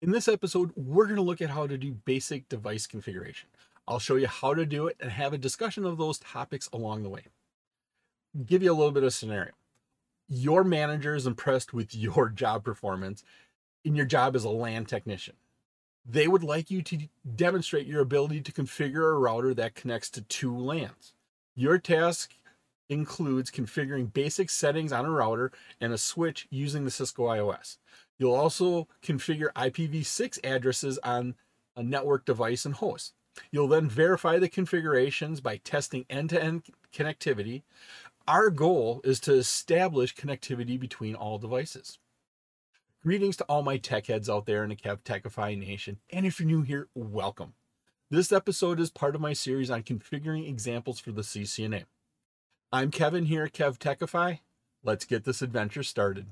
In this episode, we're going to look at how to do basic device configuration. I'll show you how to do it and have a discussion of those topics along the way. Give you a little bit of scenario. Your manager is impressed with your job performance in your job as a LAN technician. They would like you to demonstrate your ability to configure a router that connects to two LANs. Your task includes configuring basic settings on a router and a switch using the Cisco IOS. You'll also configure IPv6 addresses on a network device and host. You'll then verify the configurations by testing end to end connectivity. Our goal is to establish connectivity between all devices. Greetings to all my tech heads out there in the KevTechify Nation. And if you're new here, welcome. This episode is part of my series on configuring examples for the CCNA. I'm Kevin here at KevTechify. Let's get this adventure started.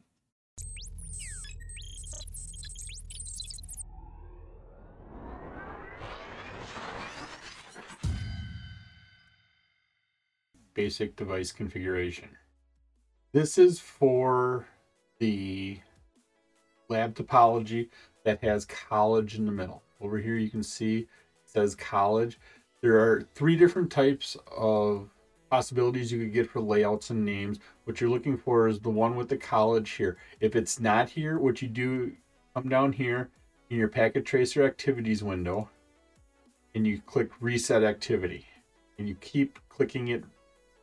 Basic device configuration. This is for the lab topology that has college in the middle. Over here you can see it says college. There are three different types of possibilities you could get for layouts and names. What you're looking for is the one with the college here. If it's not here, what you do, come down here in your packet tracer activities window and you click reset activity and you keep clicking it,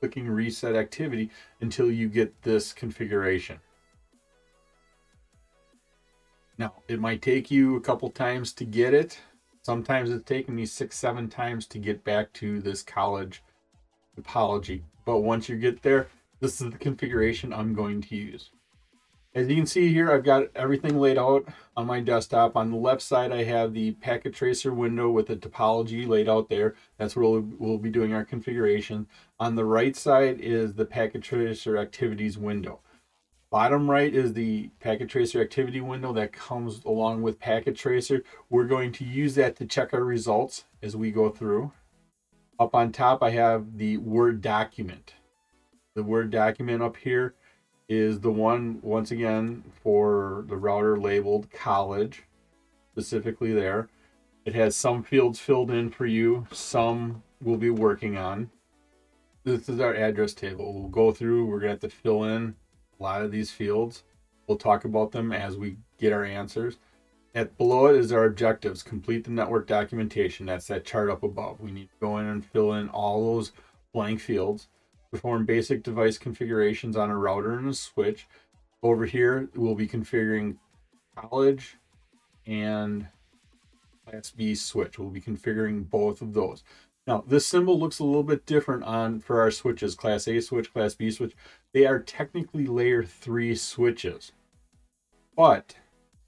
clicking reset activity until you get this configuration. Now, it might take you a couple times to get it. Sometimes it's taken me six, seven times to get back to this college topology. But once you get there, this is the configuration I'm going to use. As you can see here, I've got everything laid out on my desktop. On the left side, I have the packet tracer window with the topology laid out there. That's where we'll, we'll be doing our configuration. On the right side is the packet tracer activities window. Bottom right is the packet tracer activity window that comes along with packet tracer. We're going to use that to check our results as we go through. Up on top, I have the Word document. The Word document up here is the one, once again, for the router labeled college, specifically there. It has some fields filled in for you, some we'll be working on. This is our address table. We'll go through, we're going to have to fill in a lot of these fields. We'll talk about them as we get our answers. At below it is our objectives. Complete the network documentation. That's that chart up above. We need to go in and fill in all those blank fields. Perform basic device configurations on a router and a switch. Over here, we'll be configuring college and Class B switch. We'll be configuring both of those. Now, this symbol looks a little bit different on for our switches, Class A switch, Class B switch. They are technically layer 3 switches. But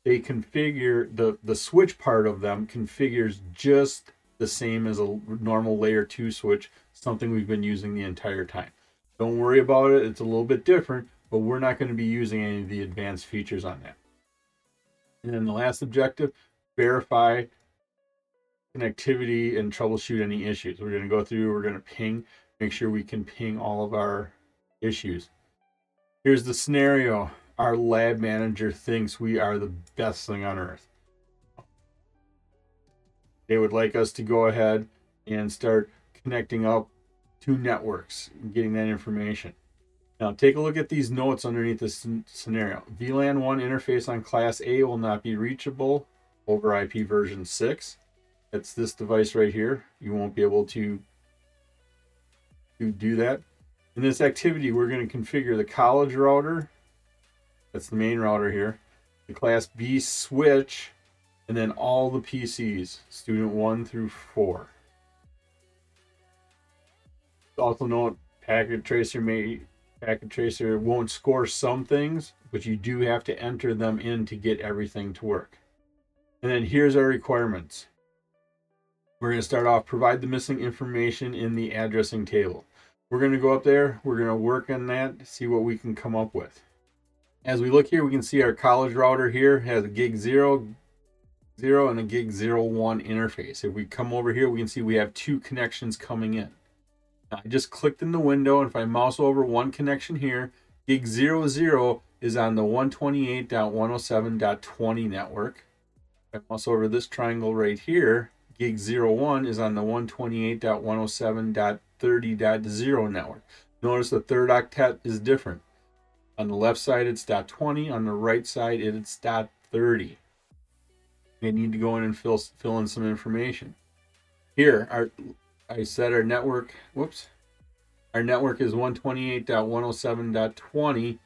they configure the the switch part of them configures just the same as a normal layer 2 switch something we've been using the entire time don't worry about it. It's a little bit different but we're not going to be using any of the advanced features on that. And then the last objective verify connectivity and troubleshoot any issues. We're going to go through we're going to ping make sure we can ping all of our issues. Here's the scenario. Our lab manager thinks we are the best thing on earth. They would like us to go ahead and start connecting up two networks and getting that information. Now, take a look at these notes underneath this scenario. VLAN 1 interface on Class A will not be reachable over IP version 6. That's this device right here. You won't be able to, to do that. In this activity, we're going to configure the college router that's the main router here. The class B switch, and then all the PCs, student one through four. Also note packet tracer may packet tracer won't score some things, but you do have to enter them in to get everything to work. And then here's our requirements. We're going to start off provide the missing information in the addressing table. We're going to go up there, we're going to work on that, see what we can come up with. As we look here, we can see our college router here has a gig 0, 0 and a gig 01 interface. If we come over here, we can see we have two connections coming in. I just clicked in the window, and if I mouse over one connection here, gig 00 is on the 128.107.20 network. If If I mouse over this triangle right here, gig 01 is on the 128.107.30.0 network. Notice the third octet is different. On the left side, it's dot 20. On the right side, it's dot 30. They need to go in and fill, fill in some information. Here, our, I said our network, whoops, our network is 128.107.20.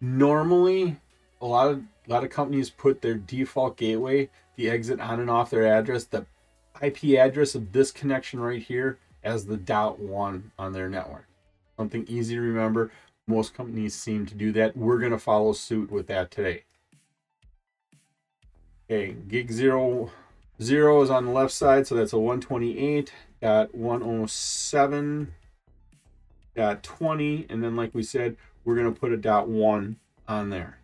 Normally, a lot of a lot of companies put their default gateway, the exit on and off their address, the IP address of this connection right here as the dot one on their network. Something easy to remember. Most companies seem to do that. We're going to follow suit with that today. Okay, gig zero zero is on the left side, so that's a 128 got 107 20 and then like we said, we're going to put a dot one on there.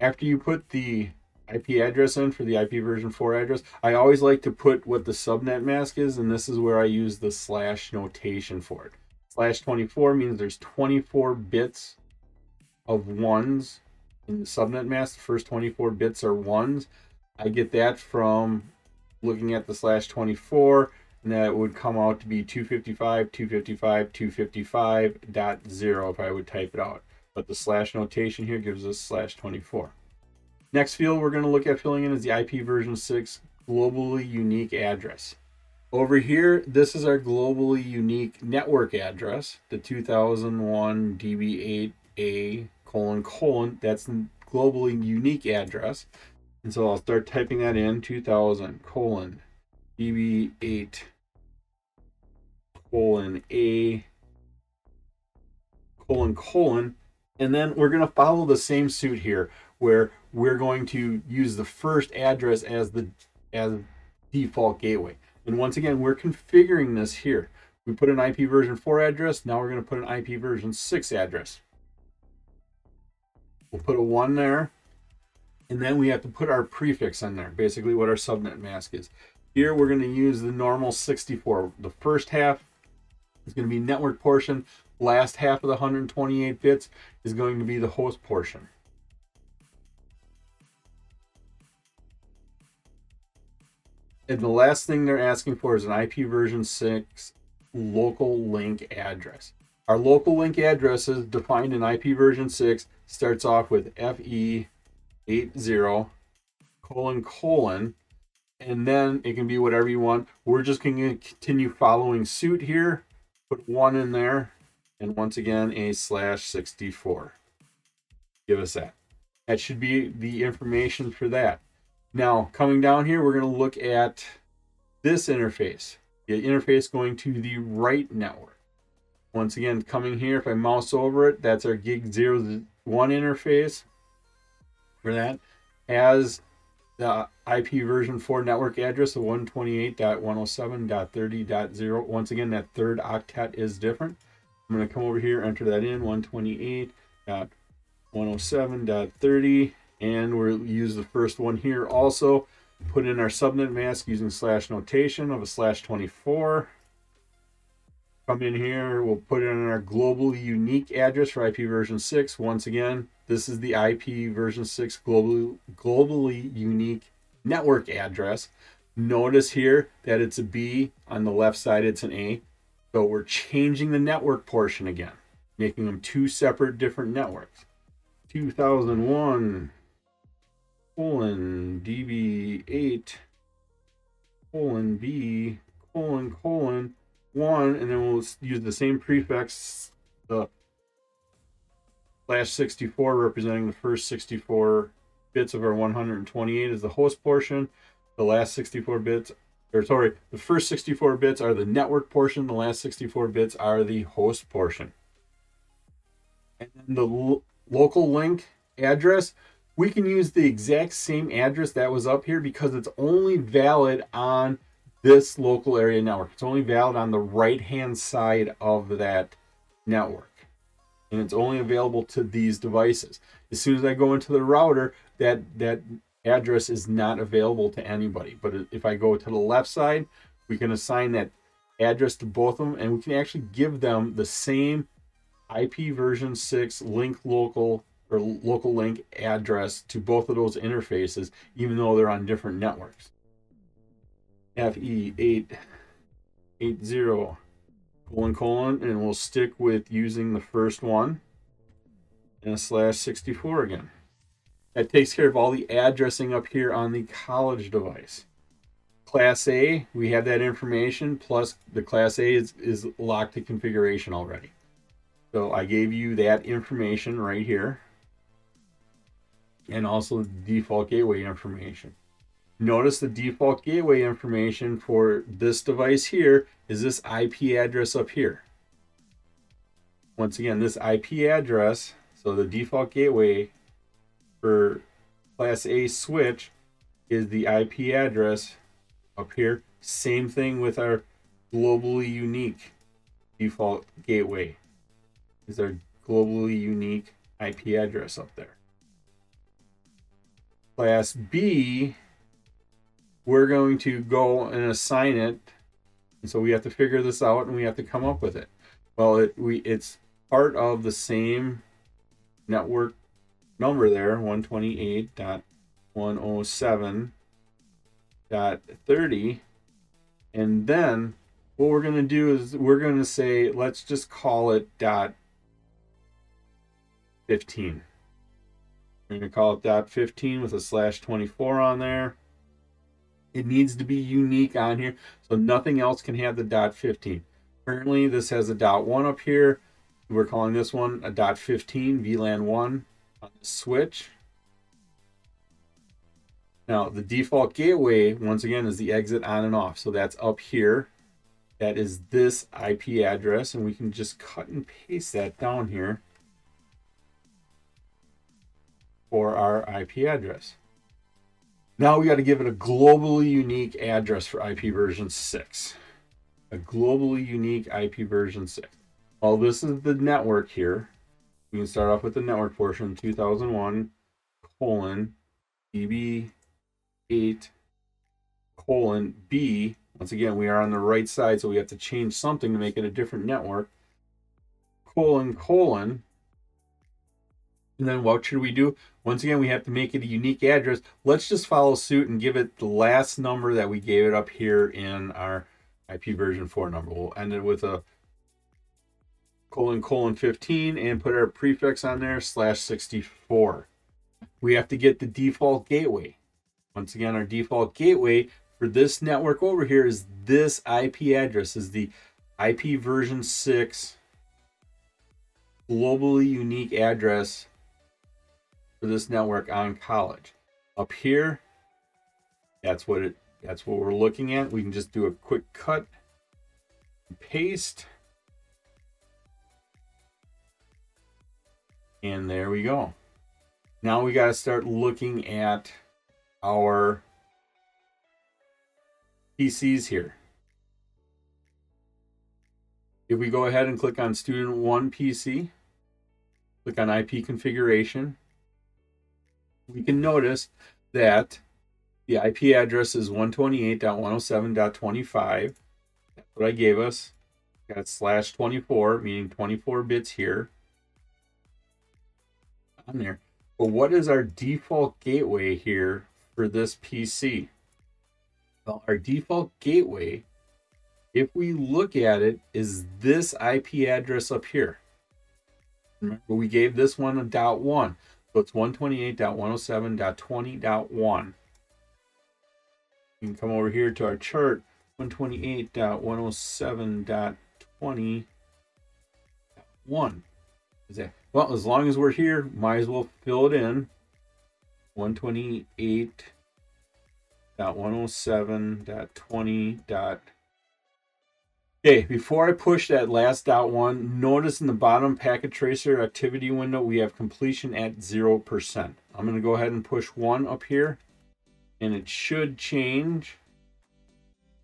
After you put the IP address in for the IP version 4 address, I always like to put what the subnet mask is, and this is where I use the slash notation for it. Slash 24 means there's 24 bits of ones in the subnet mask. The first 24 bits are ones. I get that from looking at the slash 24, and that would come out to be 255, 255, 255.0 dot zero if I would type it out. But the slash notation here gives us slash 24. Next field we're going to look at filling in is the IP version 6 globally unique address. Over here, this is our globally unique network address, the 2001 DB8A colon colon. That's globally unique address. And so I'll start typing that in 2000 colon DB8 colon A colon colon. And then we're going to follow the same suit here where we're going to use the first address as the as default gateway. And once again, we're configuring this here. We put an IP version 4 address. Now we're going to put an IP version 6 address. We'll put a 1 there. And then we have to put our prefix in there, basically what our subnet mask is. Here we're going to use the normal 64. The first half is going to be network portion. Last half of the 128 bits is going to be the host portion. And the last thing they're asking for is an IP version 6 local link address. Our local link address is defined in IP version 6 starts off with FE80 colon colon and then it can be whatever you want. We're just going to continue following suit here. Put one in there and once again a slash 64. Give us that. That should be the information for that. Now, coming down here, we're going to look at this interface, the interface going to the right network. Once again, coming here, if I mouse over it, that's our gig 01 interface for that. Has the IP version 4 network address of 128.107.30.0. Once again, that third octet is different. I'm going to come over here, enter that in 128.107.30 and we'll use the first one here also. Put in our subnet mask using slash notation of a slash 24. Come in here, we'll put in our globally unique address for IP version 6. Once again, this is the IP version 6 globally, globally unique network address. Notice here that it's a B, on the left side it's an A. So we're changing the network portion again, making them two separate different networks. 2001 colon db8 colon b colon colon 1 and then we'll use the same prefix the slash 64 representing the first 64 bits of our 128 is the host portion the last 64 bits or sorry the first 64 bits are the network portion the last 64 bits are the host portion and then the lo- local link address we can use the exact same address that was up here because it's only valid on this local area network. It's only valid on the right hand side of that network. And it's only available to these devices. As soon as I go into the router, that, that address is not available to anybody. But if I go to the left side, we can assign that address to both of them and we can actually give them the same IP version 6 link local or local link address to both of those interfaces, even though they're on different networks. FE880 colon colon, and we'll stick with using the first one and a slash 64 again. That takes care of all the addressing up here on the college device. Class A, we have that information, plus the Class A is, is locked to configuration already. So I gave you that information right here. And also the default gateway information. Notice the default gateway information for this device here is this IP address up here. Once again, this IP address, so the default gateway for Class A switch is the IP address up here. Same thing with our globally unique default gateway. Is our globally unique IP address up there. Class B we're going to go and assign it. So we have to figure this out and we have to come up with it. Well, it we it's part of the same network number there, 128.107.30. And then what we're going to do is we're going to say, let's just call it dot 15. We're going to call it dot 15 with a slash 24 on there. It needs to be unique on here, so nothing else can have the dot 15. Currently, this has a dot 1 up here. We're calling this one a dot 15, VLAN 1 on the switch. Now, the default gateway, once again, is the exit on and off. So that's up here. That is this IP address, and we can just cut and paste that down here for our IP address. Now we got to give it a globally unique address for IP version 6. A globally unique IP version 6. Well, this is the network here. We can start off with the network portion 2001 colon DB8 colon B. Once again, we are on the right side, so we have to change something to make it a different network. Colon colon and then what should we do? Once again, we have to make it a unique address. Let's just follow suit and give it the last number that we gave it up here in our IP version 4 number. We'll end it with a colon colon 15 and put our prefix on there slash 64. We have to get the default gateway. Once again, our default gateway for this network over here is this IP address, is the IP version 6 globally unique address this network on college. Up here, that's what it that's what we're looking at. We can just do a quick cut, paste, and there we go. Now we got to start looking at our PCs here. If we go ahead and click on student one PC, click on IP configuration, we can notice that the IP address is 128.107.25. That's what I gave us. Got slash 24, meaning 24 bits here on there. But what is our default gateway here for this PC? Well, our default gateway, if we look at it, is this IP address up here. Remember, we gave this one a dot one. So it's 128.107.20.1. You can come over here to our chart 128.107.20.1. Well, as long as we're here, might as well fill it in. 128.107.20.1. Okay, before I push that last dot one, notice in the bottom packet tracer activity window, we have completion at 0%. I'm going to go ahead and push one up here, and it should change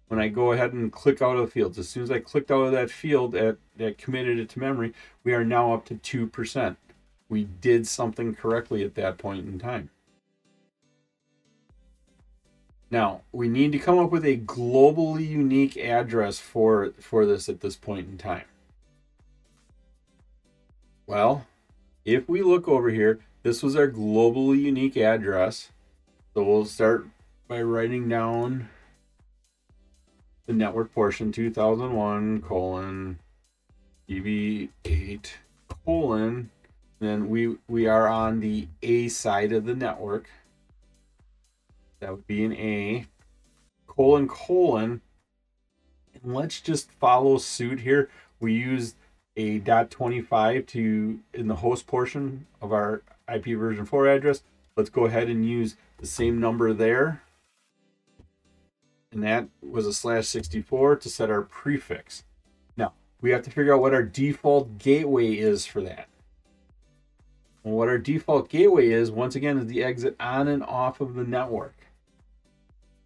when I go ahead and click out of the fields. As soon as I clicked out of that field that, that committed it to memory, we are now up to 2%. We did something correctly at that point in time. Now, we need to come up with a globally unique address for, for this at this point in time. Well, if we look over here, this was our globally unique address. So we'll start by writing down the network portion 2001 colon DB8 colon. Then we we are on the A side of the network. That would be an A colon colon. And let's just follow suit here. We use a dot 25 to in the host portion of our IP version 4 address. Let's go ahead and use the same number there. And that was a slash 64 to set our prefix. Now, we have to figure out what our default gateway is for that. What our default gateway is, once again, is the exit on and off of the network.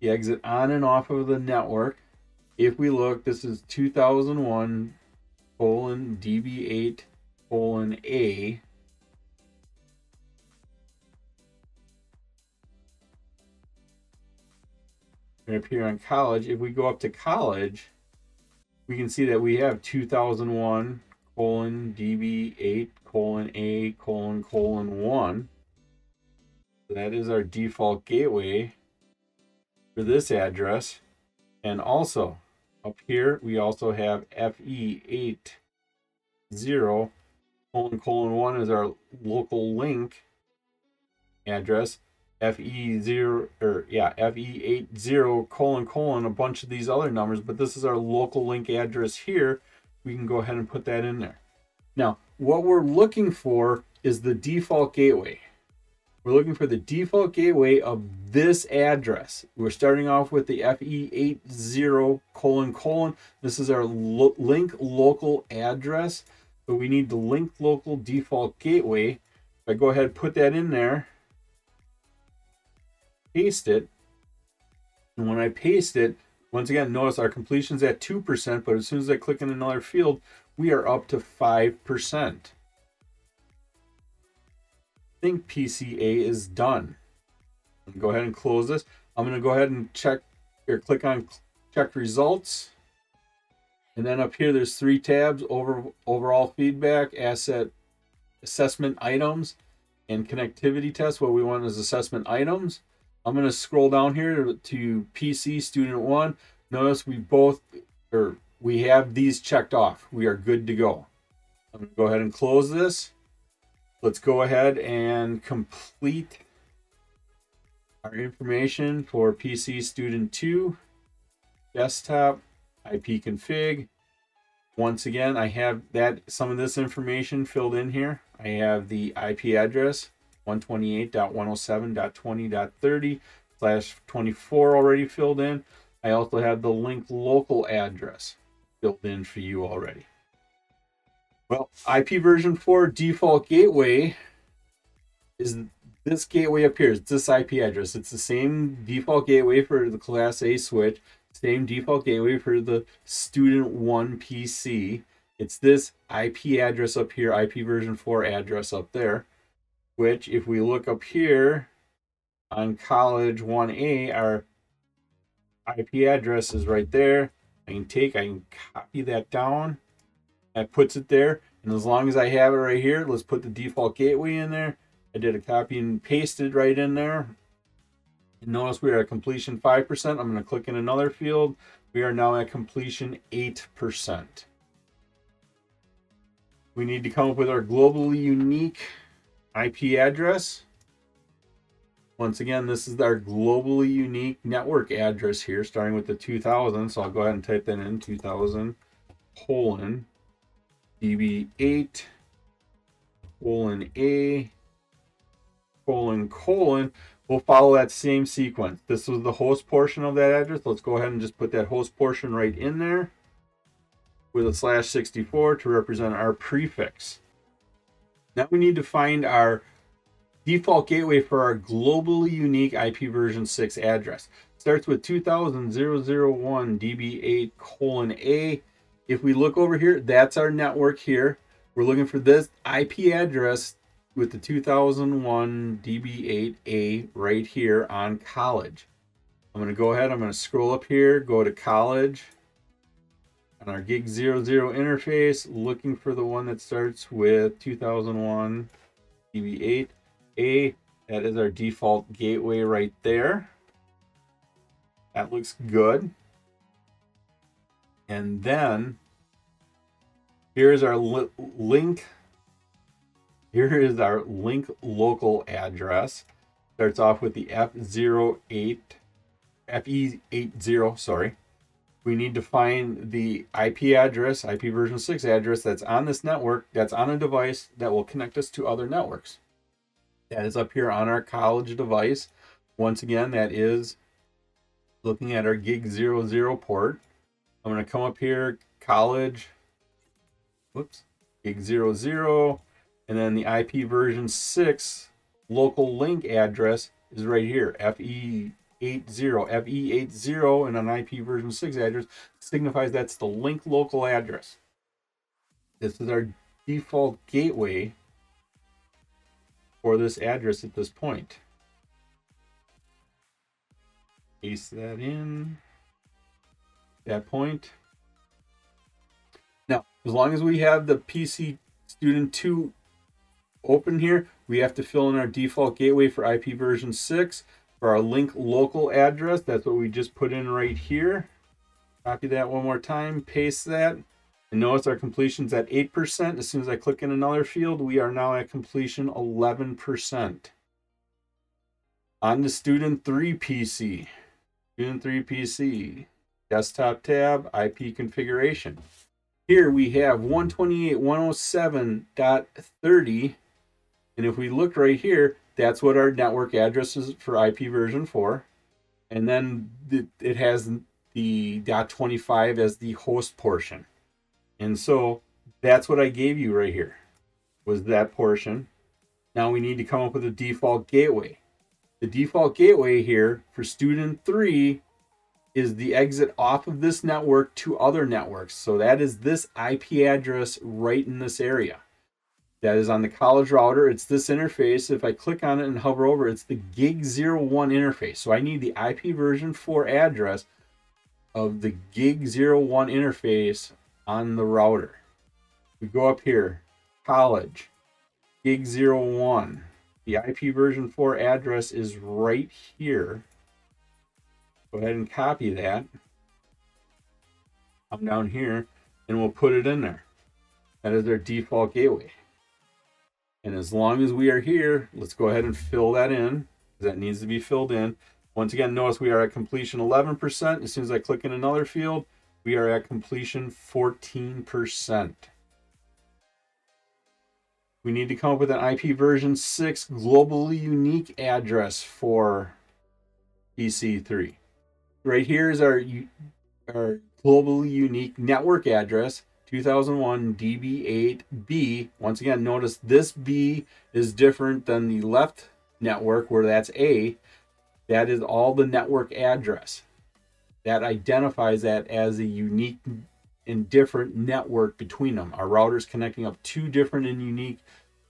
The exit on and off of the network. If we look, this is 2001 colon DB8 colon A. And here on college, if we go up to college, we can see that we have 2001 colon DB8 colon A colon colon 1. that is our default gateway for this address. And also up here, we also have FE80 colon colon 1 is our local link address. FE0 or yeah, FE80 colon colon a bunch of these other numbers, but this is our local link address here. We can go ahead and put that in there. Now, what we're looking for is the default gateway. We're looking for the default gateway of this address. We're starting off with the FE80 colon colon. This is our lo link local address, but we need the link local default gateway. If I go ahead and put that in there, paste it, and when I paste it, once again, notice our completion's at 2%, but as soon as I click in another field, we are up to 5% think PCA is done. Go ahead and close this. I'm going to go ahead and check here, click on check results. And then up here, there's three tabs, over overall feedback, asset assessment items, and connectivity test. What we want is assessment items. I'm going to scroll down here to PC student one. Notice we both, or we have these checked off. We are good to go. I'm going to go ahead and close this. Let's go ahead and complete our information for PC Student 2, desktop, IP config. Once again, I have that some of this information filled in here. I have the IP address 128.107.20.30 slash 24 already filled in. I also have the link local address filled in for you already. Well, IP version 4 default gateway is this gateway up here. It's this IP address. It's the same default gateway for the Class A switch, same default gateway for the Student 1 PC. It's this IP address up here, IP version 4 address up there, which if we look up here on College 1A, our IP address is right there. I can take, I can copy that down that puts it there. And as long as I have it right here, let's put the default gateway in there. I did a copy and pasted right in there. And notice we are at completion 5%. I'm going to click in another field. We are now at completion 8%. We need to come up with our globally unique IP address. Once again, this is our globally unique network address here, starting with the 2000. So I'll go ahead and type that in 2000 colon db8 colon A colon colon we'll follow that same sequence. This was the host portion of that address. Let's go ahead and just put that host portion right in there with a slash 64 to represent our prefix. Now we need to find our default gateway for our globally unique IP version 6 address. Starts with 2000 001 db8 colon A if we look over here, that's our network here. We're looking for this IP address with the 2001 DB8A right here on college. I'm going to go ahead, I'm going to scroll up here, go to college. On our gig 00 interface, looking for the one that starts with 2001 DB8. A. That is our default gateway right there. That looks good. And then here's our li- link. Here is our link local address. Starts off with the F08, FE80, sorry. We need to find the IP address, IP version 6 address that's on this network, that's on a device that will connect us to other networks. That is up here on our college device. Once again, that is looking at our gig 00 port. I'm going to come up here, college, whoops, gig 00, and then the IP version 6 local link address is right here, FE80, FE80, and an IP version 6 address signifies that's the link local address. This is our default gateway for this address at this point. Paste that in. That point. Now, as long as we have the PC Student 2 open here, we have to fill in our default gateway for IP version 6 for our link local address. That's what we just put in right here. Copy that one more time, paste that. And notice our completion's at 8%. As soon as I click in another field, we are now at completion 11%. On the Student 3 PC. Student 3 PC. Desktop tab, IP configuration. Here we have 128.107.30 and if we look right here, that's what our network address is for IP version 4. And then it has the .25 as the host portion. And so that's what I gave you right here, was that portion. Now we need to come up with a default gateway. The default gateway here for student 3 is the exit off of this network to other networks. So that is this IP address right in this area that is on the college router. It's this interface. If I click on it and hover over, it's the gig 01 interface. So I need the IP version 4 address of the gig 01 interface on the router. We go up here, college, gig 01. The IP version 4 address is right here. Go ahead and copy that. Come down here and we'll put it in there. That is their default gateway. And as long as we are here, let's go ahead and fill that in. That needs to be filled in. Once again, notice we are at completion 11%. As soon as I click in another field, we are at completion 14%. We need to come up with an IP version 6 globally unique address for PC3. Right here is our, our globally unique network address. 2001 DB8B. Once again, notice this B is different than the left network where that's A. That is all the network address. That identifies that as a unique and different network between them. Our router's connecting up two different and unique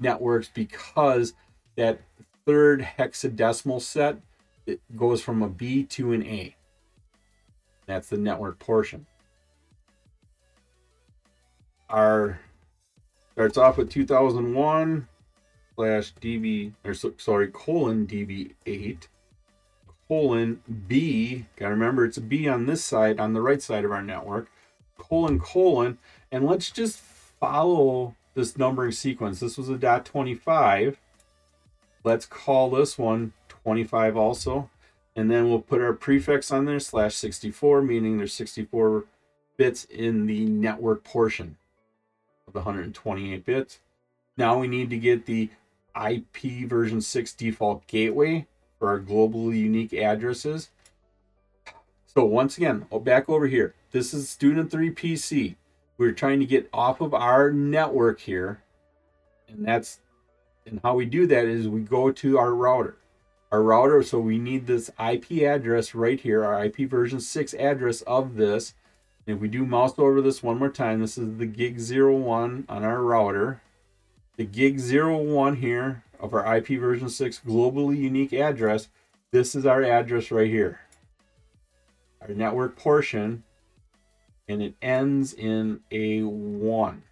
networks because that third hexadecimal set it goes from a B to an A. That's the hmm. network portion our starts off with 2001 slash DB or sorry colon DB8 colon B. Got to remember it's a B on this side on the right side of our network colon colon and let's just follow this numbering sequence. This was a dot 25. Let's call this one 25 also. And then we'll put our prefix on there slash 64, meaning there's 64 bits in the network portion of the 128 bits. Now we need to get the IP version 6 default gateway for our globally unique addresses. So once again, oh, back over here. This is Student 3 PC. We're trying to get off of our network here. And that's and how we do that is we go to our router. Our router, so we need this IP address right here, our IP version 6 address of this if we do mouse over this one more time, this is the gig 01 on our router. The gig 01 here of our IP version 6 globally unique address, this is our address right here. Our network portion, and it ends in a 1.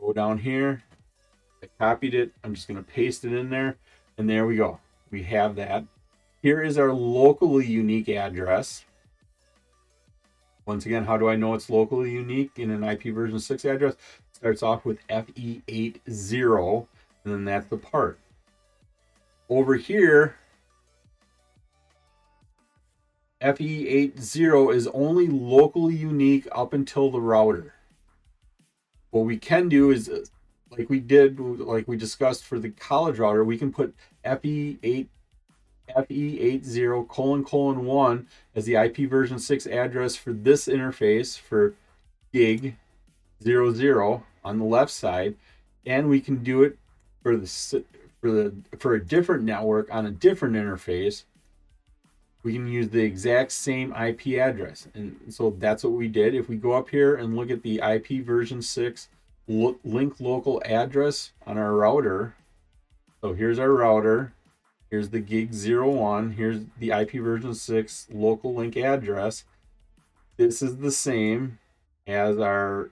Go down here, I copied it. I'm just going to paste it in there. And there we go. We have that. Here is our locally unique address. Once again, how do I know it's locally unique in an IP version 6 address? It starts off with FE80, and then that's the part. Over here, FE80 is only locally unique up until the router. What we can do is, like we did, like we discussed for the college router, we can put FE8 FE80 colon colon 1 as the IP version 6 address for this interface for gig 00 on the left side. And we can do it for the for the for a different network on a different interface. We can use the exact same IP address. And so that's what we did. If we go up here and look at the IP version 6 link local address on our router. So here's our router Here's the gig 01. Here's the IP version 6 local link address. This is the same as our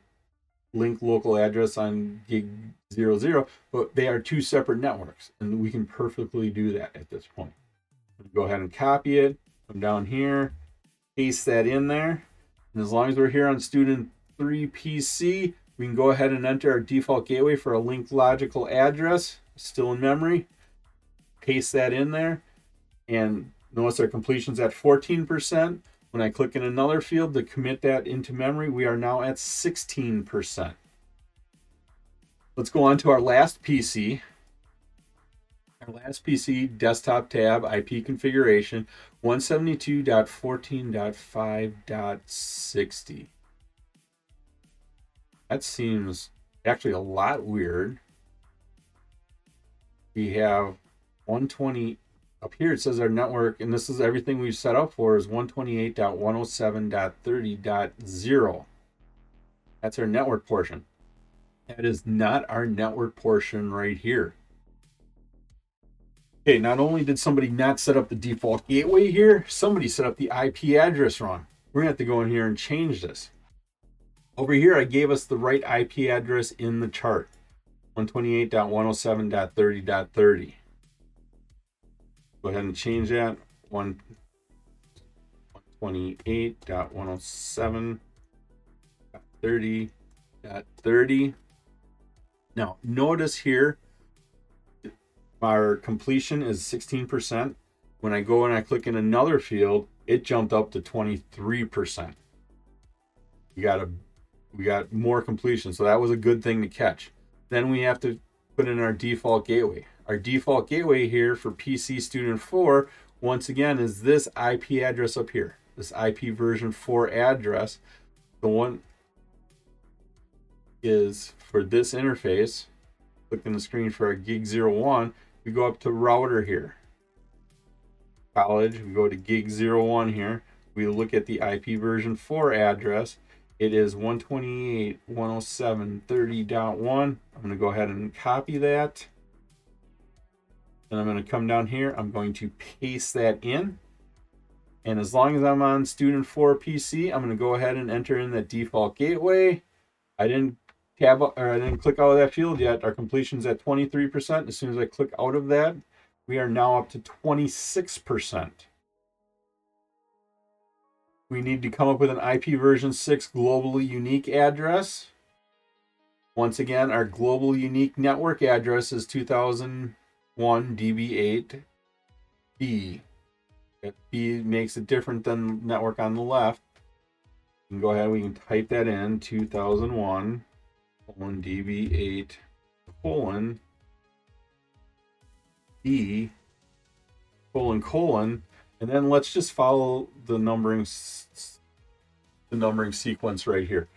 link local address on gig 00, but they are two separate networks, and we can perfectly do that at this point. Go ahead and copy it, come down here, paste that in there, and as long as we're here on student 3 PC, we can go ahead and enter our default gateway for a link logical address, still in memory paste that in there and notice our completion's at 14%. When I click in another field to commit that into memory, we are now at 16%. Let's go on to our last PC. Our last PC, desktop tab, IP configuration, 172.14.5.60. That seems actually a lot weird. We have 120 up here it says our network and this is everything we've set up for is 128.107.30.0 that's our network portion. That is not our network portion right here. Okay not only did somebody not set up the default gateway here somebody set up the ip address wrong. We're gonna have to go in here and change this. Over here i gave us the right ip address in the chart 128.107.30.30 go ahead and change that. 128.107.30.30. Now, notice here, our completion is 16%. When I go and I click in another field, it jumped up to 23%. We got a we got more completion, so that was a good thing to catch. Then we have to put in our default gateway. Our default gateway here for PC Student 4, once again, is this IP address up here. This IP version 4 address. The one is for this interface. Click on the screen for our gig 01. We go up to router here. College, we go to gig 01 here. We look at the IP version 4 address. It is 128.107.30.1. I'm going to go ahead and copy that. Then I'm going to come down here. I'm going to paste that in. And as long as I'm on student 4 PC, I'm going to go ahead and enter in the default gateway. I didn't tab or I didn't click out of that field yet. Our completion's at 23%. As soon as I click out of that, we are now up to 26%. We need to come up with an IP version 6 globally unique address. Once again, our global unique network address is 2001 DB8B. If B makes it different than network on the left, we can go ahead we can type that in 2001 colon DB8 colon D colon colon and then let's just follow the numbering the numbering sequence right here.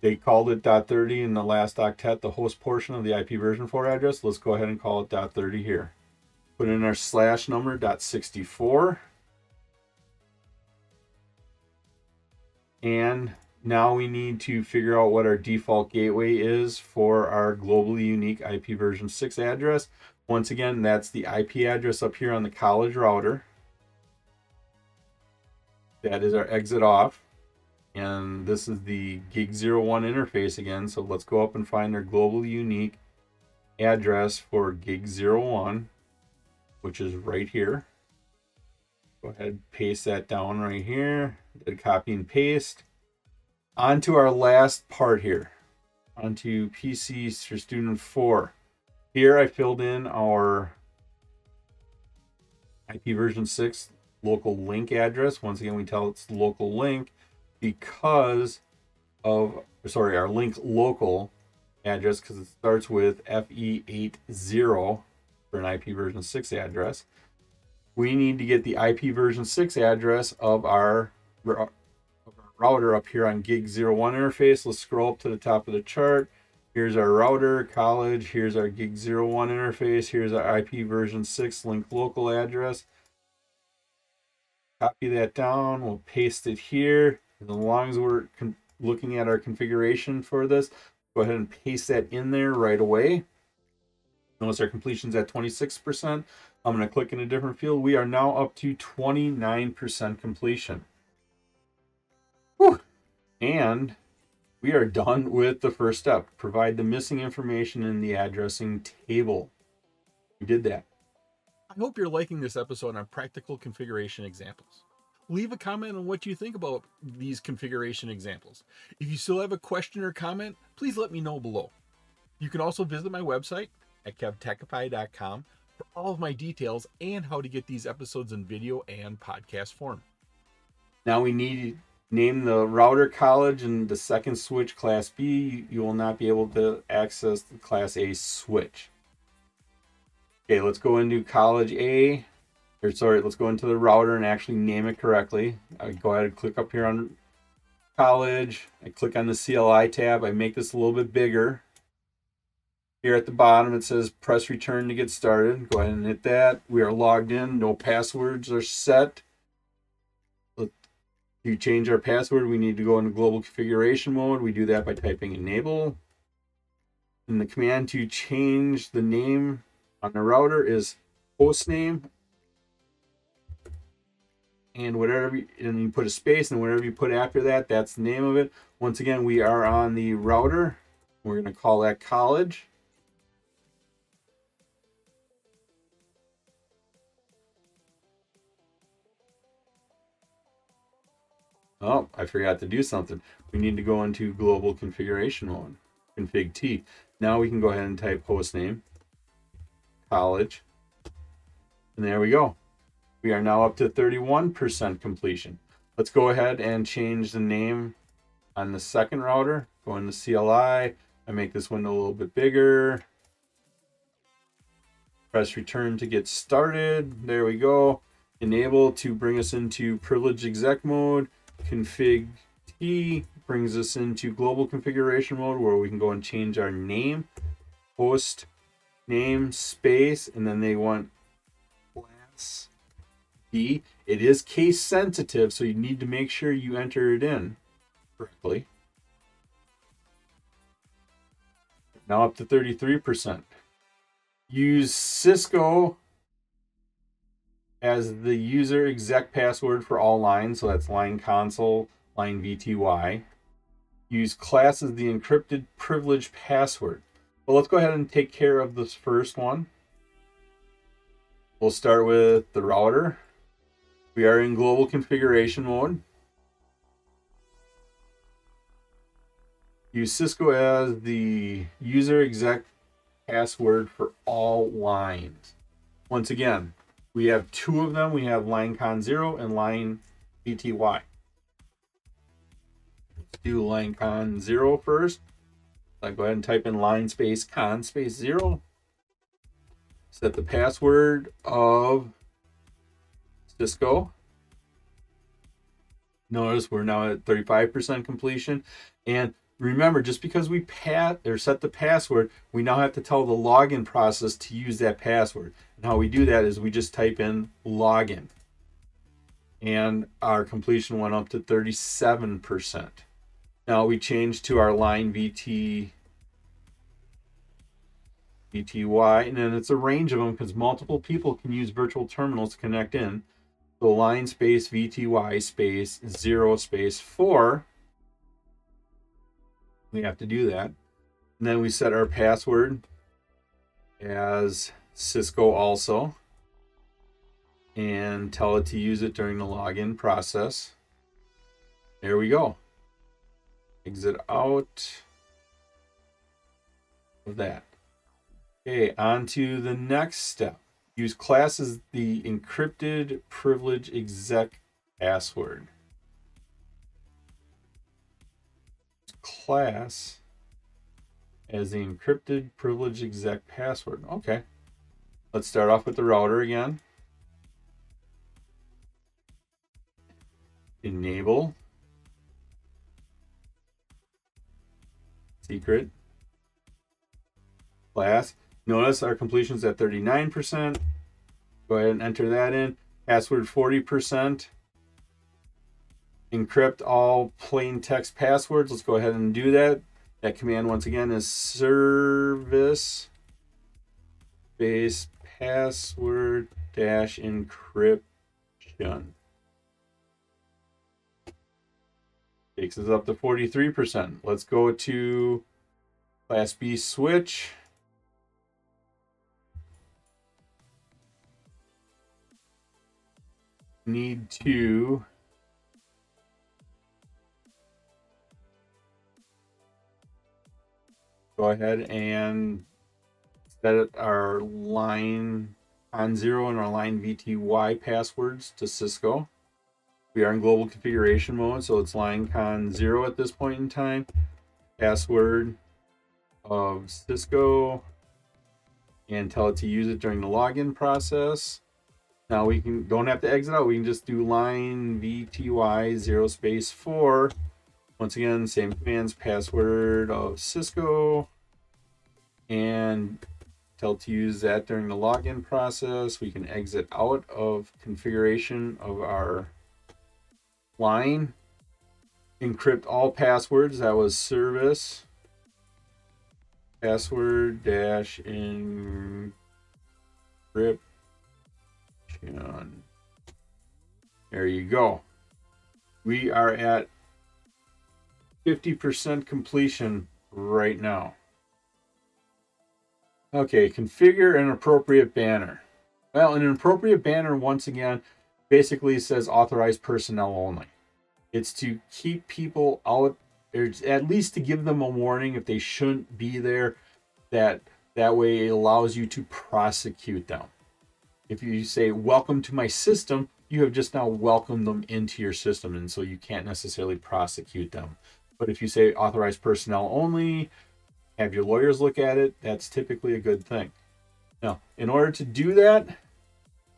They called it dot 30 in the last octet, the host portion of the IP version 4 address. Let's go ahead and call it dot 30 here. Put in our slash number dot 64. And now we need to figure out what our default gateway is for our globally unique IP version 6 address. Once again, that's the IP address up here on the college router. That is our exit off and this is the gig 01 interface again so let's go up and find their globally unique address for gig 01, which is right here. Go ahead, paste that down right here. Did copy and paste. Onto our last part here. Onto PCs for student 4. Here I filled in our IP version 6 local link address. Once again, we tell it's local link because of, sorry, our link local address because it starts with FE80 for an IP version 6 address. We need to get the IP version 6 address of our, of our router up here on gig 01 interface. Let's scroll up to the top of the chart. Here's our router, college. Here's our gig 01 interface. Here's our IP version 6 link local address. Copy that down. We'll paste it here. As long as we're looking at our configuration for this, go ahead and paste that in there right away. Notice our completion's at 26%. I'm going to click in a different field. We are now up to 29% completion. Whew. And we are done with the first step. Provide the missing information in the addressing table. We did that. I hope you're liking this episode on practical configuration examples. Leave a comment on what you think about these configuration examples. If you still have a question or comment, please let me know below. You can also visit my website at kevtechify.com for all of my details and how to get these episodes in video and podcast form. Now we need to name the router college and the second switch class B. You will not be able to access the class A switch. Okay, let's go into college A. Or sorry, let's go into the router and actually name it correctly. I go ahead and click up here on college. I click on the CLI tab. I make this a little bit bigger. Here at the bottom it says press return to get started. Go ahead and hit that. We are logged in. No passwords are set. To change our password, we need to go into global configuration mode. We do that by typing enable. And the command to change the name on the router is host name and whatever you, and you put a space and whatever you put after that that's the name of it. Once again we are on the router. We're going to call that college. Oh i forgot to do something. We need to go into global configuration mode config t. Now we can go ahead and type host name college. And there we go. We are now up to 31% completion. Let's go ahead and change the name on the second router. Go into CLI. I make this window a little bit bigger. Press return to get started. There we go. Enable to bring us into privileged exec mode. Config T brings us into global configuration mode where we can go and change our name, host, name space and then they want class B. It is case sensitive, so you need to make sure you enter it in correctly. Now up to 33%. Use Cisco as the user exec password for all lines, so that's line console, line VTY. Use class as the encrypted privilege password. Well, let's go ahead and take care of this first one. We'll start with the router. We are in global configuration mode. Use Cisco as the user exec password for all lines. Once again, we have two of them. We have line con 0 and line VTY. Let's do line con 0 first. I go ahead and type in line space con space zero. Set the password of Cisco. Notice we're now at 35% completion. And remember, just because we pat or set the password, we now have to tell the login process to use that password. And how we do that is we just type in login. And our completion went up to 37%. Now we change to our line VT VTY, and then it's a range of them because multiple people can use virtual terminals to connect in. So line space VTY space zero space four. We have to do that. And then we set our password as Cisco also and tell it to use it during the login process. There we go. Exit out of that. Okay, on to the next step. Use class as the encrypted privilege exec password. Class as the encrypted privilege exec password. Okay. Let's start off with the router again. Enable secret class. Notice our completion is at 39%. Go ahead and enter that in. Password 40%. Encrypt all plain text passwords. Let's go ahead and do that. That command once again is service space password dash encryption. Takes us up to 43%. Let's go to class B switch. Need to go ahead and set our line con zero and our line VTY passwords to Cisco. We are in global configuration mode, so it's line con zero at this point in time. Password of Cisco and tell it to use it during the login process. Now we can don't have to exit out. We can just do line VTY zero space four once again, same commands, password of Cisco, and tell to use that during the login process. We can exit out of configuration of our line. Encrypt all passwords. That was service. Password dash encryption. There you go. We are at 50% completion right now. Okay, configure an appropriate banner. Well, an appropriate banner, once again, basically says authorized personnel only. It's to keep people out, or at least to give them a warning if they shouldn't be there. That that way it allows you to prosecute them. If you say welcome to my system, you have just now welcomed them into your system, and so you can't necessarily prosecute them. But if you say authorized personnel only, have your lawyers look at it, that's typically a good thing. Now, in order to do that,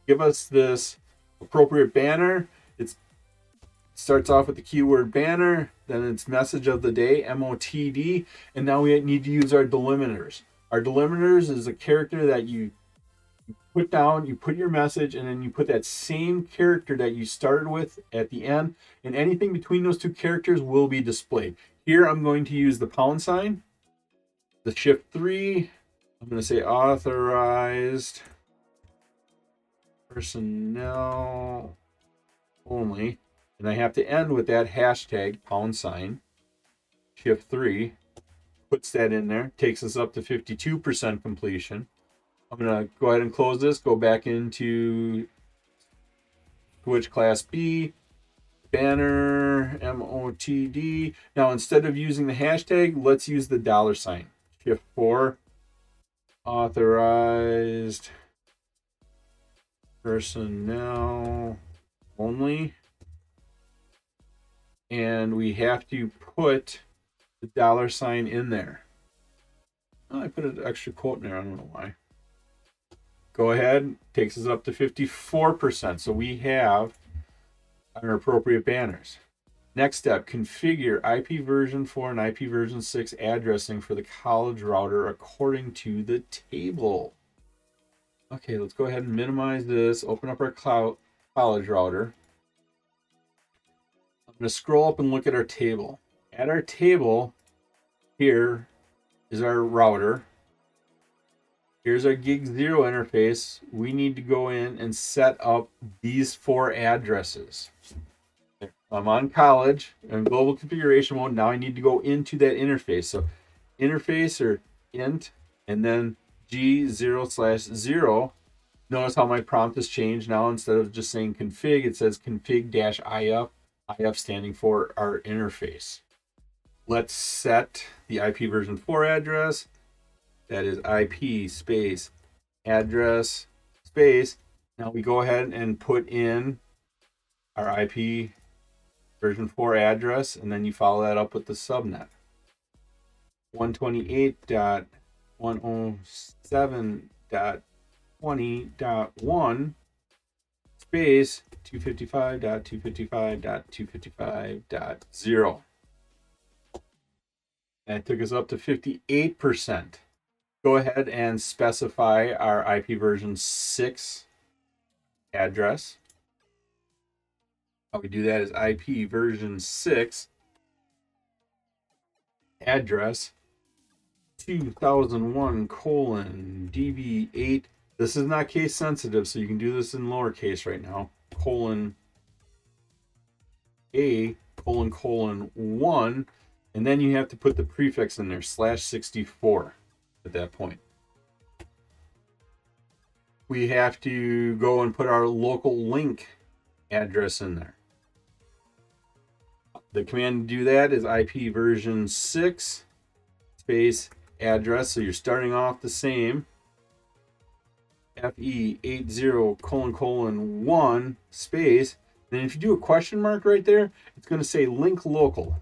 give us this appropriate banner. It starts off with the keyword banner, then it's message of the day, MOTD, and now we need to use our delimiters. Our delimiters is a character that you put down, you put your message, and then you put that same character that you started with at the end, and anything between those two characters will be displayed. Here I'm going to use the pound sign, the shift three, I'm going to say authorized personnel only, and I have to end with that hashtag pound sign, shift three, puts that in there, takes us up to 52% completion. I'm going to go ahead and close this, go back into Switch Class B, banner, MOTD. Now, instead of using the hashtag, let's use the dollar sign. Shift 4, authorized personnel only. And we have to put the dollar sign in there. Oh, I put an extra quote in there. I don't know why go ahead, takes us up to 54%. So we have our appropriate banners. Next step, configure IP version 4 and IP version 6 addressing for the college router according to the table. Okay, let's go ahead and minimize this, open up our cloud college router. Going to scroll up and look at our table. At our table, here is our router here's our gig zero interface. We need to go in and set up these four addresses. I'm on college and global configuration mode. Now I need to go into that interface. So interface or int and then G0 slash 0. Notice how my prompt has changed now. Instead of just saying config, it says config dash IF, IF standing for our interface. Let's set the IP version 4 address. That is IP space address space. Now we go ahead and put in our IP version 4 address, and then you follow that up with the subnet. 128.107.20.1 space 255.255.255.0. That took us up to 58%. Go ahead and specify our IP version 6 address. How we do that is IP version 6 address 2001 colon DB8. This is not case sensitive, so you can do this in lowercase right now. Colon A colon colon 1. And then you have to put the prefix in there, slash 64 at that point. We have to go and put our local link address in there. The command to do that is IP version 6 space address. So you're starting off the same. FE80 colon colon 1 space. Then if you do a question mark right there, it's going to say link local.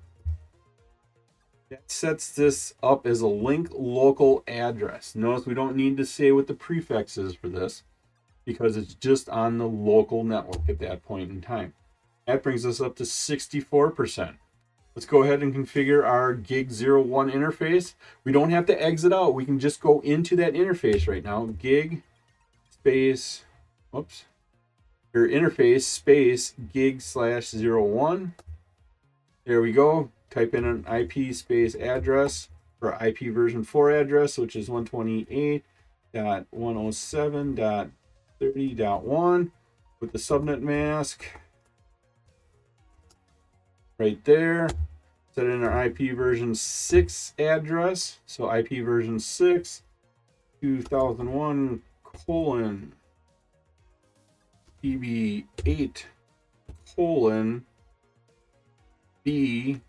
That sets this up as a link local address. Notice we don't need to say what the prefix is for this because it's just on the local network at that point in time. That brings us up to 64%. Let's go ahead and configure our gig 01 interface. We don't have to exit out. We can just go into that interface right now. Gig space, whoops, your interface space gig slash zero one. There we go type in an IP space address for IP version 4 address, which is 128.107.30.1 with the subnet mask right there. Set in our IP version 6 address. So IP version 6, 2001 colon DB8 colon B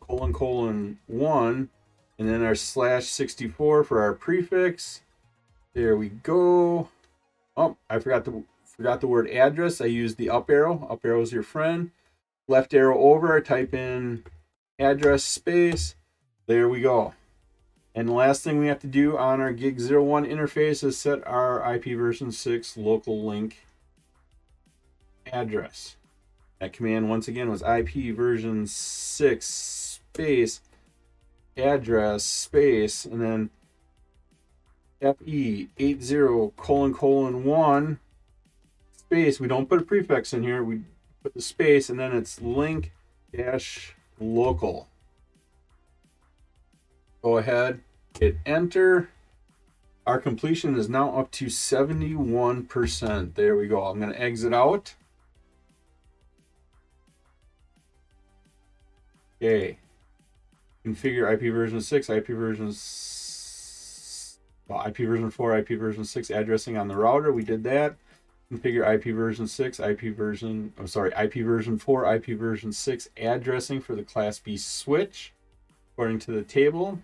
colon colon 1 and then our slash 64 for our prefix. There we go. Oh i forgot the forgot the word address. I used the up arrow. Up arrow is your friend. Left arrow over. Type in address space. There we go and the last thing we have to do on our gig 01 interface is set our ip version 6 local link address. That command once again was ip version 6 space address space and then fe80 colon colon 1 space. We don't put a prefix in here. We put the space and then it's link dash local go ahead hit enter our completion is now up to 71% there we go i'm going to exit out okay configure IP version 6, IP version well, IP version 4, IP version 6 addressing on the router. We did that. Configure IP version 6, IP version, I'm sorry, IP version 4, IP version 6 addressing for the Class B switch according to the table.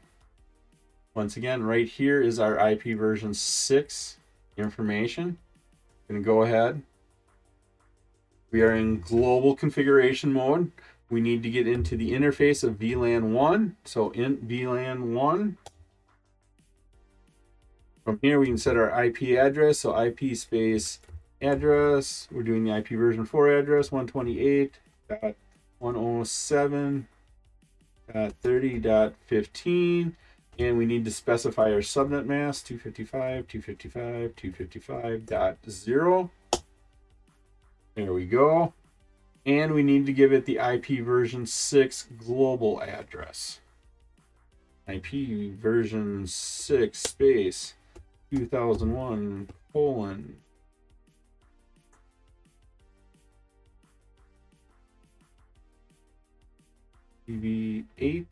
Once again, right here is our IP version 6 information. Going to go ahead. We are in global configuration mode we need to get into the interface of VLAN 1. So in VLAN 1. From here, we can set our IP address. So IP space address. We're doing the IP version 4 address 128.107.30.15. And we need to specify our subnet mask 255, 255, 255.0. There we go and we need to give it the IP version 6 global address. IP version 6 space 2001 colon DB8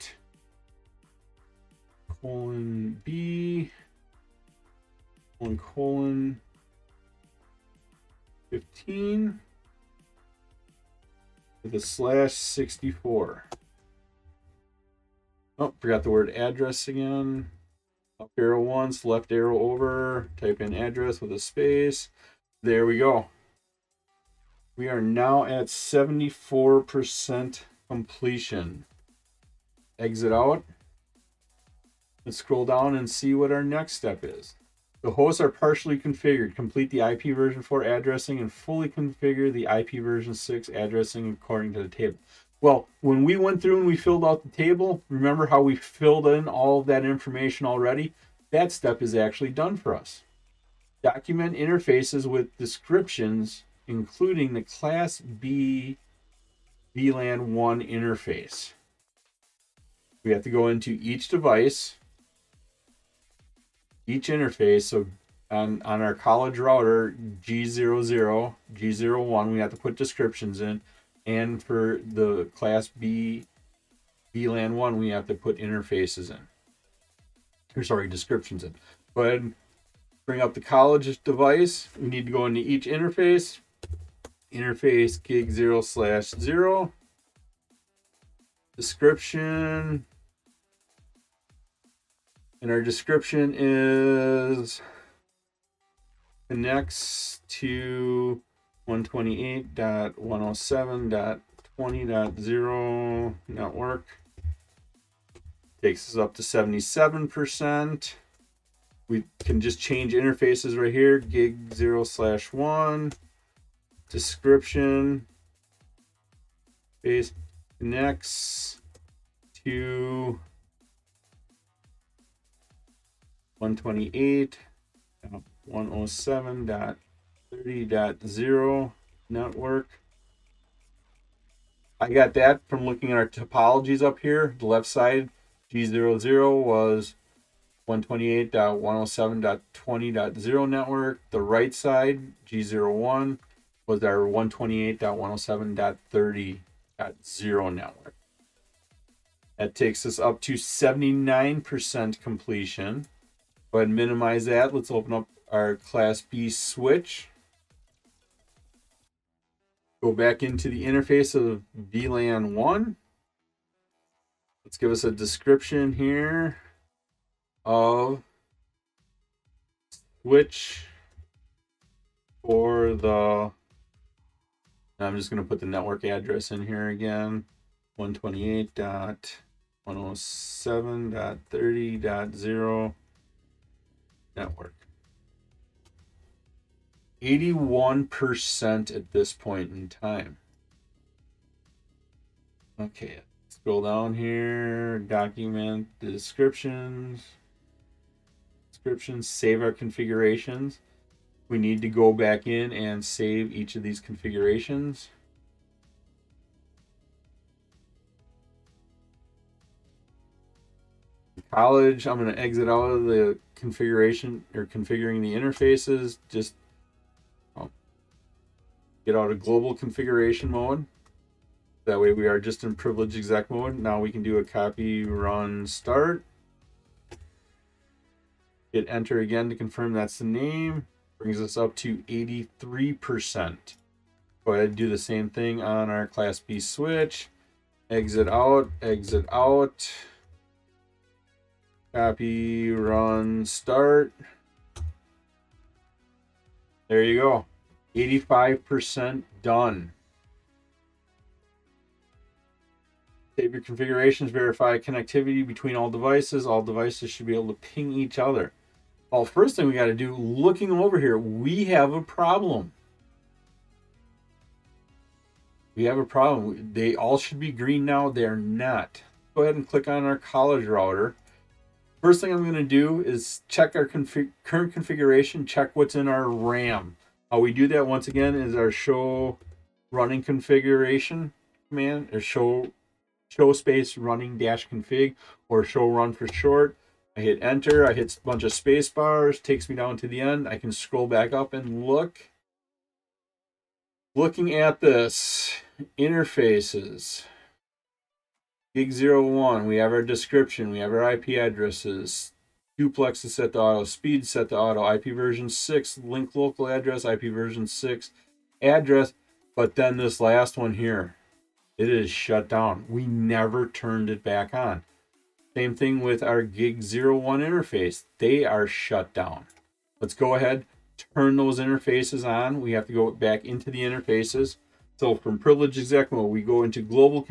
colon B one colon 15 with a slash 64. Oh, forgot the word address again. Up arrow once, left arrow over, type in address with a space. There we go. We are now at 74% completion. Exit out. Let's scroll down and see what our next step is. The hosts are partially configured. Complete the IP version 4 addressing and fully configure the IP version 6 addressing according to the table. Well, when we went through and we filled out the table, remember how we filled in all of that information already? That step is actually done for us. Document interfaces with descriptions, including the Class B VLAN 1 interface. We have to go into each device, each interface. So on, on our college router G00, G01, we have to put descriptions in. And for the class B VLAN 1, we have to put interfaces in. Or sorry, descriptions in. Ahead bring up the college device. We need to go into each interface. Interface gig 0 slash 0. Description and our description is connects to 128.107.20.0 network. Takes us up to 77%. We can just change interfaces right here. Gig 0 slash 1. Description. Base connects to 128 uh, 107.30.0 network. I got that from looking at our topologies up here. The left side, G00 was 128.107.20.0 network. The right side, G01, was our 128.107.30.0 network. That takes us up to 79% completion. Go ahead and minimize that. Let's open up our Class B switch. Go back into the interface of VLAN 1. Let's give us a description here of switch for the I'm just going to put the network address in here again 128.107.30.0 network. 81% at this point in time. Okay, scroll down here, document the descriptions, descriptions, save our configurations. We need to go back in and save each of these configurations. College, I'm going to exit out of the configuration or configuring the interfaces. Just um, get out of global configuration mode. That way we are just in privilege exec mode. Now we can do a copy run start. Hit enter again to confirm that's the name. Brings us up to 83%. Go ahead and do the same thing on our class B switch. Exit out, exit out. Copy, run, start. There you go. 85% done. Save your configurations, verify connectivity between all devices. All devices should be able to ping each other. Well, first thing we got to do, looking over here, we have a problem. We have a problem. They all should be green now. They're not. Go ahead and click on our college router First thing I'm going to do is check our config current configuration, check what's in our RAM. How we do that once again is our show running configuration command, or show show space running dash config, or show run for short. I hit enter, I hit a bunch of space bars, takes me down to the end. I can scroll back up and look. Looking at this, interfaces. Gig 01, we have our description, we have our IP addresses. Duplex is set to auto. Speed set to auto. IP version 6. Link local address. IP version 6. Address. But then this last one here, it is shut down. We never turned it back on. Same thing with our gig 01 interface. They are shut down. Let's go ahead, turn those interfaces on. We have to go back into the interfaces. So from privilege exec mode, we go into global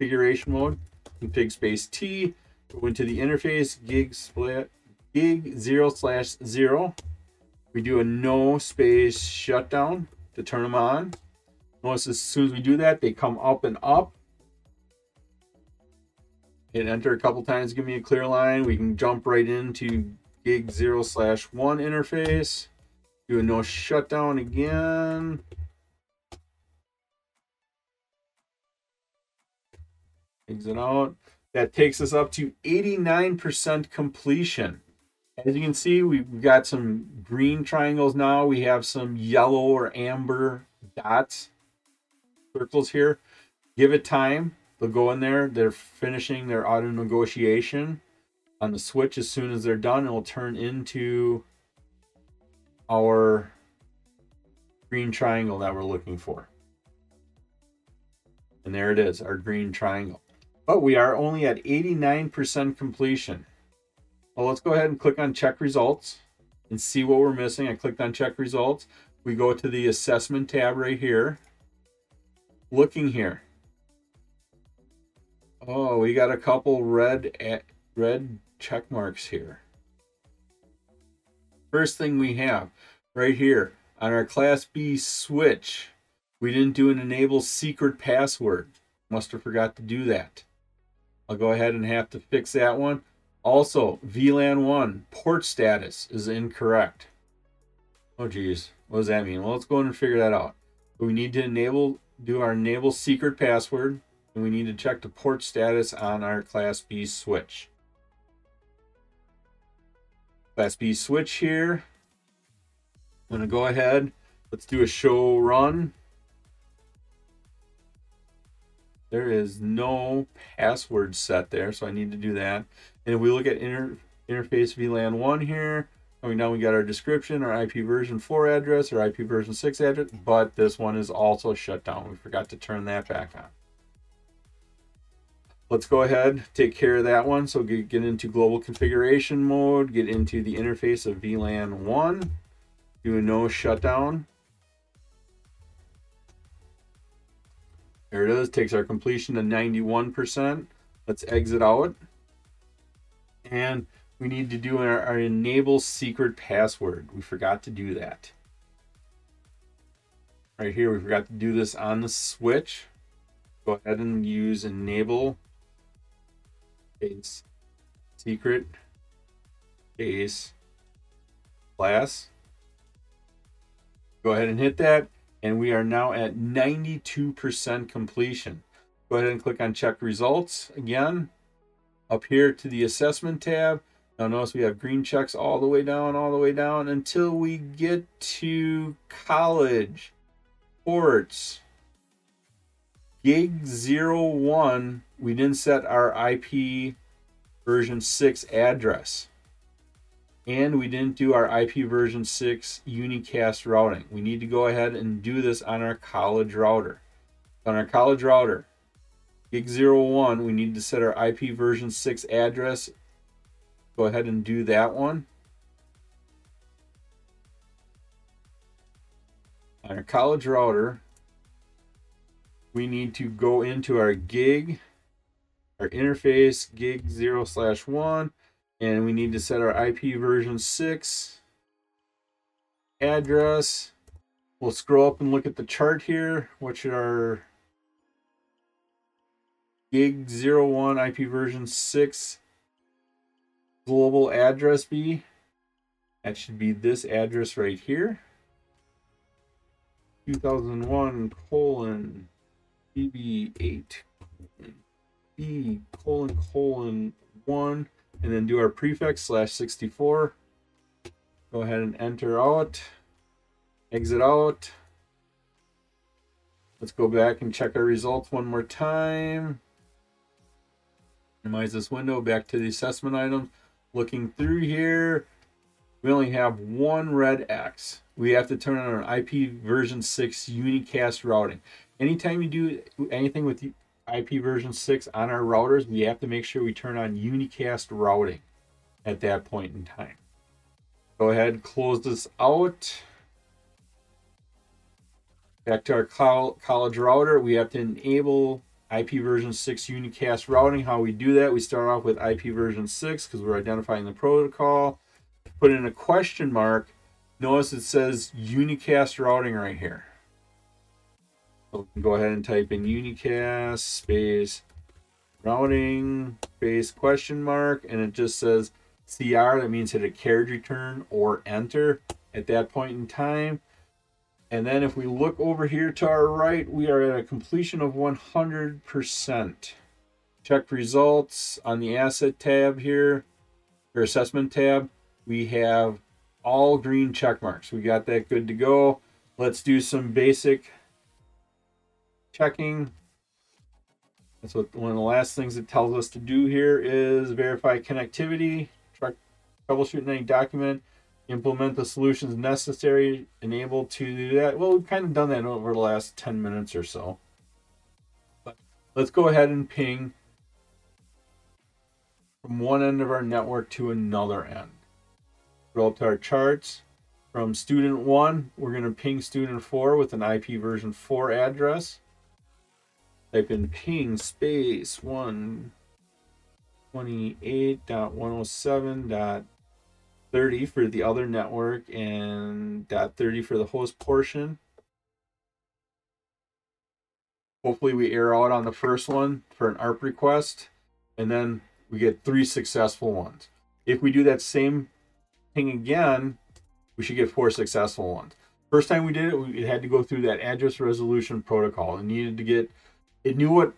configuration mode, config space T, go into the interface, gig split, gig zero slash zero. We do a no space shutdown to turn them on. Notice as soon as we do that, they come up and up. Hit enter a couple times, give me a clear line. We can jump right into gig 0 slash 1 interface. Do a no shutdown again. Exit out. That takes us up to 89% completion. As you can see, we've got some green triangles now. We have some yellow or amber dots, circles here. Give it time. They'll go in there. They're finishing their auto negotiation on the switch as soon as they're done. It'll turn into our green triangle that we're looking for. And there it is, our green triangle. But we are only at 89% completion. Well, let's go ahead and click on check results and see what we're missing. I clicked on check results. We go to the assessment tab right here. Looking here. Oh, we got a couple red eh, red check marks here. First thing we have right here on our class B switch, we didn't do an enable secret password. Must have forgot to do that. I'll go ahead and have to fix that one. Also, VLAN 1 port status is incorrect. Oh geez, what does that mean? Well, let's go in and figure that out. We need to enable, do our enable secret password, and we need to check the port status on our Class B switch. Class B switch here. I'm going to go ahead. Let's do a show run. There is no password set there, so I need to do that. And if we look at inter interface VLAN 1 here, coming down, we got our description, our IP version 4 address, our IP version 6 address, mm-hmm. but this one is also shut down. We forgot to turn that back on. Let's go ahead, take care of that one. So get, get into global configuration mode, get into the interface of VLAN 1, do a no shutdown. There it is, takes our completion to 91%. Let's exit out. And we need to do our, our enable secret password. We forgot to do that. Right here, we forgot to do this on the switch. Go ahead and use enable case secret case class. Go ahead and hit that and we are now at 92% completion. Go ahead and click on check results again. Up here to the assessment tab. Now notice we have green checks all the way down, all the way down until we get to college, ports, gig 01. We didn't set our IP version 6 address and we didn't do our IP version 6 unicast routing. We need to go ahead and do this on our college router. On our college router, gig 01, we need to set our IP version 6 address. Go ahead and do that one. On our college router, we need to go into our gig, our interface, gig 0 slash 1, and we need to set our IP version 6 address. We'll scroll up and look at the chart here. What should our gig 01 IP version 6 global address be? That should be this address right here. 2001 colon BB8 B colon colon 1 and then do our prefix slash 64. Go ahead and enter out, exit out. Let's go back and check our results one more time. Minimize this window, back to the assessment items. looking through here, we only have one red X. We have to turn on an IP version 6 unicast routing. Anytime you do anything with IP version 6 on our routers, we have to make sure we turn on unicast routing at that point in time. Go ahead, close this out. Back to our college router, we have to enable IP version 6 unicast routing. How we do that, we start off with IP version 6 because we're identifying the protocol. Put in a question mark. Notice it says unicast routing right here. Go ahead and type in unicast space routing space question mark and it just says CR. That means hit a carriage return or enter at that point in time. And then if we look over here to our right, we are at a completion of 100%. Check results on the asset tab here, or assessment tab. We have all green check marks. We got that good to go. Let's do some basic checking. That's what one of the last things it tells us to do here is verify connectivity, troubleshoot any document, implement the solutions necessary, enable to do that. Well, we've kind of done that over the last 10 minutes or so. But let's go ahead and ping from one end of our network to another end. Go up to our charts. From student one, we're going to ping student four with an IP version 4 address. Type in ping space 128.107. 30 for the other network and dot 30 for the host portion. Hopefully we error out on the first one for an ARP request and then we get three successful ones. If we do that same thing again, we should get four successful ones. First time we did it, we had to go through that address resolution protocol and needed to get, it knew what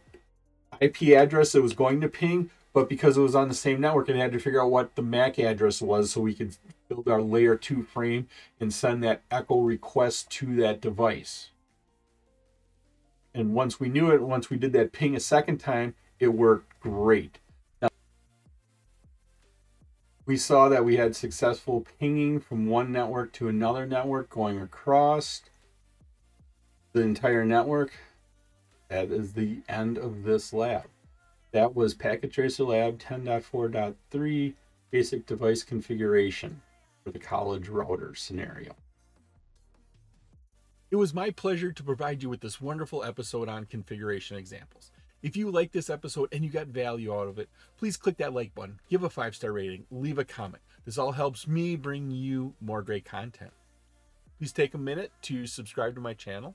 IP address it was going to ping, but because it was on the same network, it had to figure out what the MAC address was so we could build our layer two frame and send that echo request to that device. And once we knew it, once we did that ping a second time, it worked great. Now, we saw that we had successful pinging from one network to another network going across the entire network. That is the end of this lab. That was Packet Tracer Lab 10.4.3 basic device configuration for the college router scenario. It was my pleasure to provide you with this wonderful episode on configuration examples. If you like this episode and you got value out of it, please click that like button, give a five star rating, leave a comment. This all helps me bring you more great content. Please take a minute to subscribe to my channel.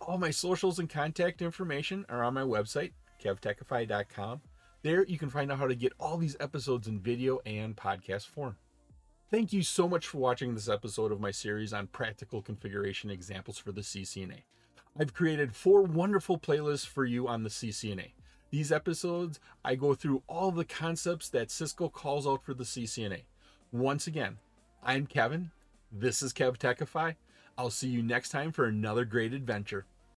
All my socials and contact information are on my website, kevtechify.com. There you can find out how to get all these episodes in video and podcast form. Thank you so much for watching this episode of my series on practical configuration examples for the CCNA. I've created four wonderful playlists for you on the CCNA. These episodes, I go through all the concepts that Cisco calls out for the CCNA. Once again, I'm Kevin. This is KevTechify. I'll see you next time for another great adventure.